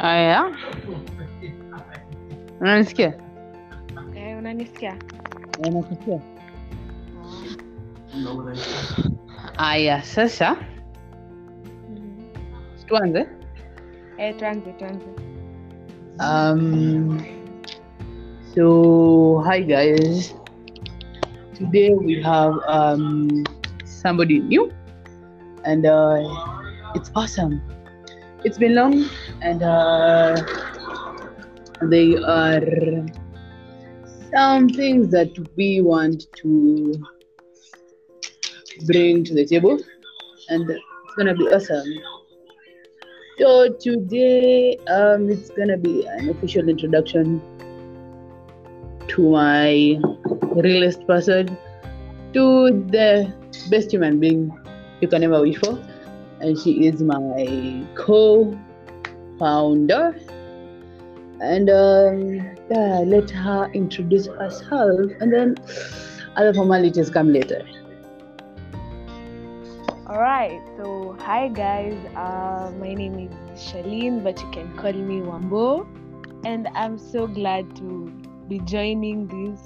Aya, unanisikia? Eh, unanisikia? Nakusikia. Aya, sasa tuanze. Eh, tuanze tuanze. Um, so hi guys. Today we have um somebody new, and uh, it's awesome. It's been long, and uh, they are some things that we want to bring to the table, and it's gonna be awesome. So today, um, it's gonna be an official introduction to my realest person, to the best human being you can ever wish for, and she is my co-founder. And um, yeah, let her introduce herself, and then other formalities come later. All right. So, hi guys. Uh, my name is Shalene, but you can call me Wambo, and I'm so glad to be joining this.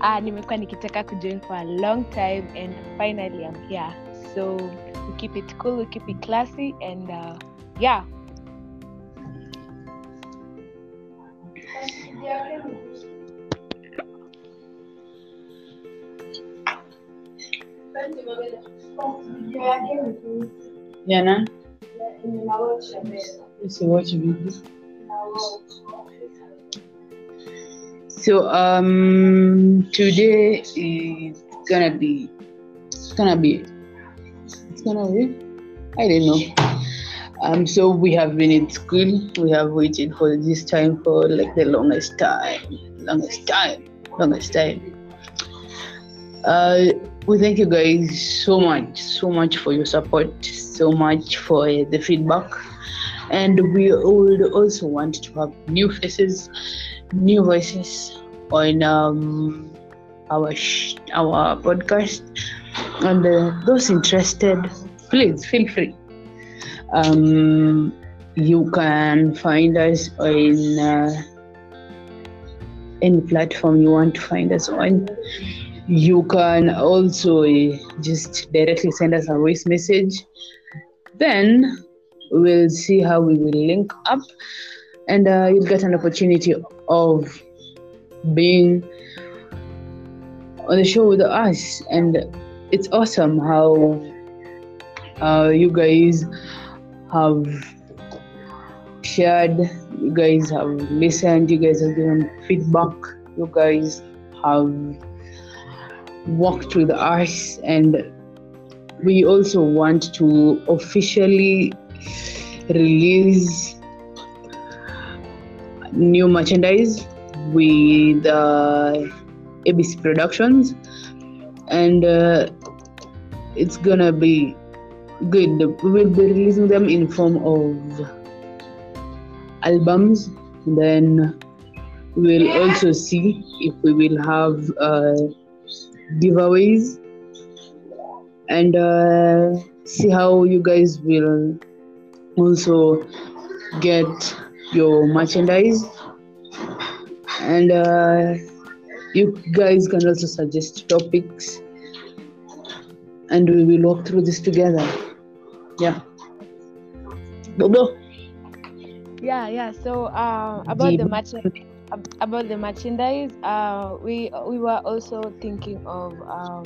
Ah, nimekuwa nikitaka kujoin for a long time, and finally I'm here. So we keep it cool, we keep it classy, and uh, yeah. Yeah, nah? Let's watch video. So um today is gonna be it's gonna be it's gonna be I don't know. Um so we have been in school, we have waited for this time for like the longest time. Longest time. Longest time. Uh we thank you guys so much, so much for your support, so much for the feedback. And we would also want to have new faces, new voices on um, our sh- our podcast. And uh, those interested, please feel free. Um, you can find us on uh, any platform you want to find us on. You can also uh, just directly send us a voice message. Then we'll see how we will link up, and uh, you'll get an opportunity of being on the show with us. And it's awesome how uh, you guys have shared, you guys have listened, you guys have given feedback, you guys have walked with us, and we also want to officially release new merchandise with uh, ABC Productions, and uh, it's gonna be good. We will be releasing them in form of albums. Then we'll also see if we will have uh, giveaways and uh, see how you guys will also get your merchandise and uh, you guys can also suggest topics and we will walk through this together yeah Bobo. Yeah, yeah. So uh, about the merchandise, about the merchandise, uh, we we were also thinking of um,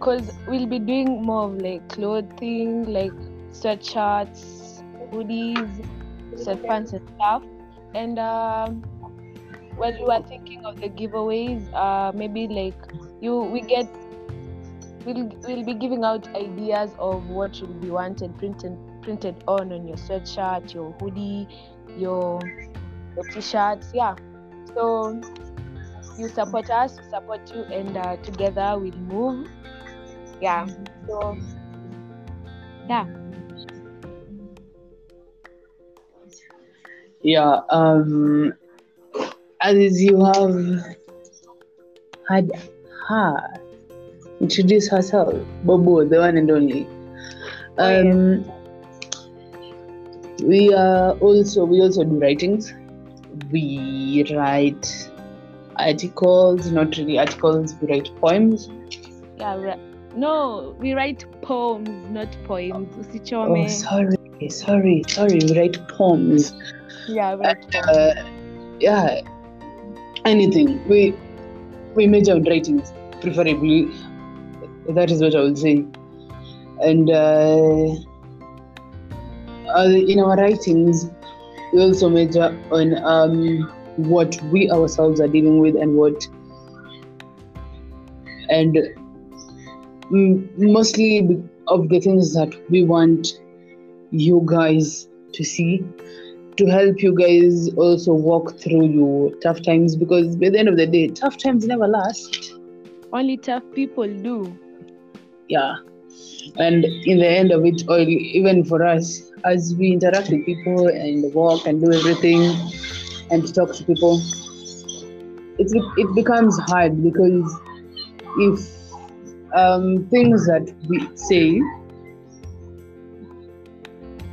cause we'll be doing more of like clothing, like sweatshirts, hoodies, sweatpants and stuff. And um, well, we were thinking of the giveaways. Uh, maybe like you, we get. We'll, we'll be giving out ideas of what will be wanted printed printed on on your sweatshirt, your hoodie, your, your t-shirts. Yeah. So you support us, we support you, and uh, together we'll move. Yeah. So yeah. yeah um as you have had her introduce herself. Bobo the one and only. Oh, um we are also we also do writings. We write articles not really articles we write poems. Yeah, we- no, we write poems, not poems. oh sorry sorry sorry we write poems. Yeah, we write poems. uh, yeah anything. We we major in writings preferably that is what i would say and uh, in our writings we also major on um, what we ourselves are dealing with and what and mostly of the things that we want you guys to see to help you guys also walk through your tough times because by the end of the day tough times never last Only tough people do. Yeah. And in the end of it all even for us as we interact with people and walk and do everything and talk to people it's, it becomes hard because if um, things that we say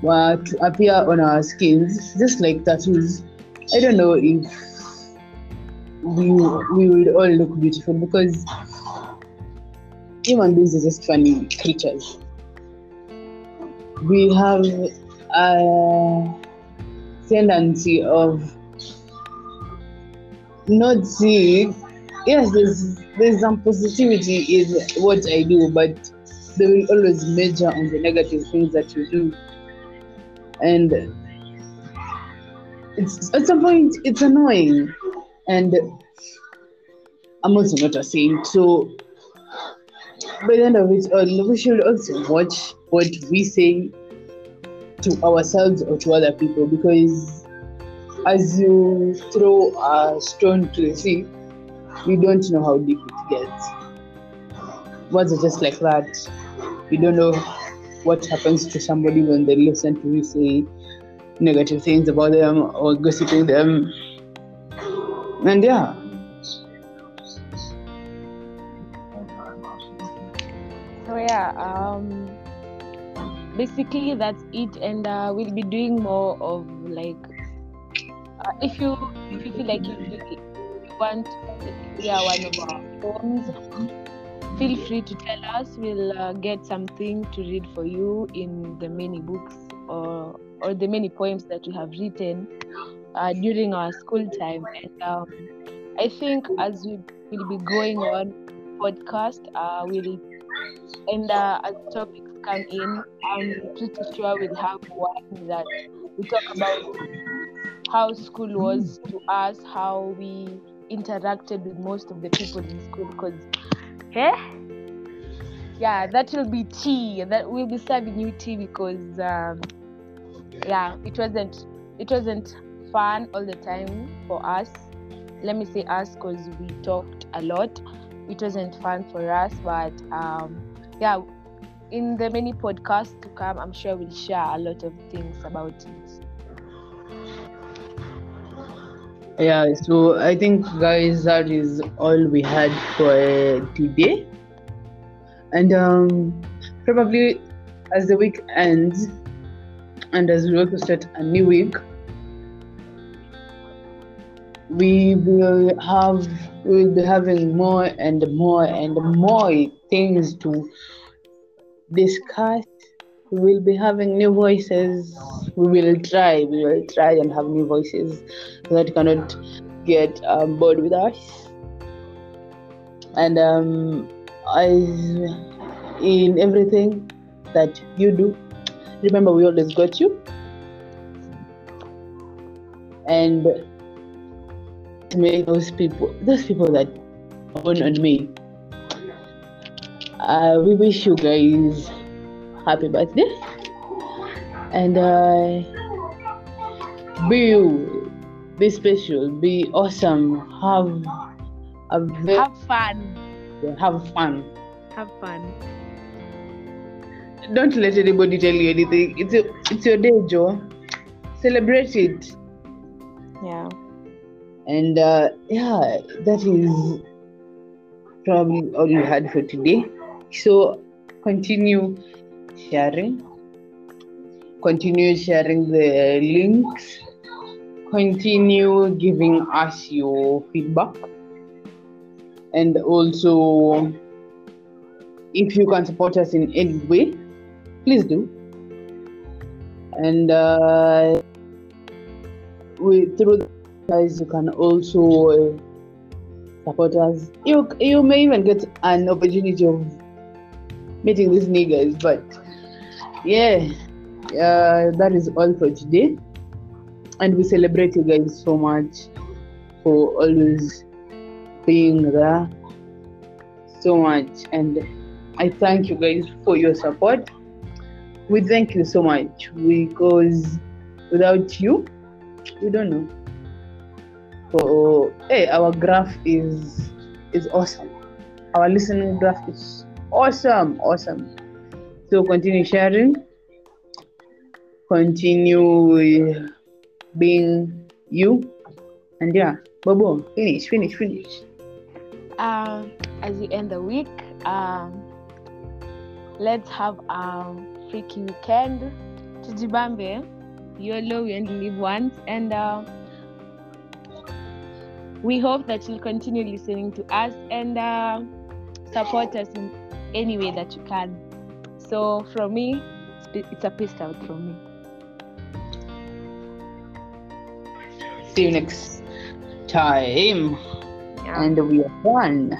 were to appear on our skins just like tattoos i don't know if we, we would all look beautiful because human beings are just funny creatures. We have a tendency of not seeing. Yes, there's there's some positivity in what I do, but they will always measure on the negative things that you do, and it's at some point it's annoying, and I'm also not a saint, so by the end of it all, we should also watch what we say to ourselves or to other people because as you throw a stone to the sea, you don't know how deep it gets. Words are just like that. You don't know what happens to somebody when they listen to you say negative things about them or gossiping them. And yeah, yeah, um, basically that's it, and uh, we'll be doing more of like uh, if you if you feel like you, you want to one of our poems, feel free to tell us. We'll uh, get something to read for you in the many books or or the many poems that we have written uh, during our school time. And um, I think as we will be going on podcast, uh, we'll and uh, as topics come in, I'm pretty sure we'll have one that we talk about how school was to us, how we interacted with most of the people in school. Because, hey, yeah, that will be tea. That we'll be serving you tea because, um, yeah, it wasn't it wasn't fun all the time for us. Let me say us because we talked a lot. It wasn't fun for us, but um, yeah, in the many podcasts to come, I'm sure we'll share a lot of things about it. Yeah, so I think, guys, that is all we had for uh, today. And um, probably as the week ends, and as we also start a new week, we will have we will be having more and more and more things to discuss. We will be having new voices. We will try. We will try and have new voices that cannot get um, bored with us. And um, as in everything that you do, remember we always got you. And make those people, those people that own on me. Uh, we wish you guys happy birthday and uh, be you, be special, be awesome, have a very, Have fun. have fun. Have fun. Don't let anybody tell you anything. It's your, it's your day, Joe. Celebrate it. Yeah. And uh, yeah, that is probably all you had for today. So continue sharing, continue sharing the links. Continue giving us your feedback. And also, if you can support us in any way, please do. And uh, we through guys, you can also uh, support us. You you may even get an opportunity of meeting these niggas, but yeah, uh, that is all for today. And we celebrate you guys so much for always being there so much. And I thank you guys for your support. We thank you so much because without you, we don't know. So hey, our graph is is awesome. Our listening graph is awesome, awesome. So continue sharing, continue being you, and yeah, Bobo, finish, finish, finish. Um, as we end the week, um, let's have a freaky weekend. Tujibambe, YOLO, we only live once, and uh, we hope that you'll continue listening to us and uh, support us in any way that you can. So, from me, it's- it's a peace out from me. See you next time. Yeah. And we are done.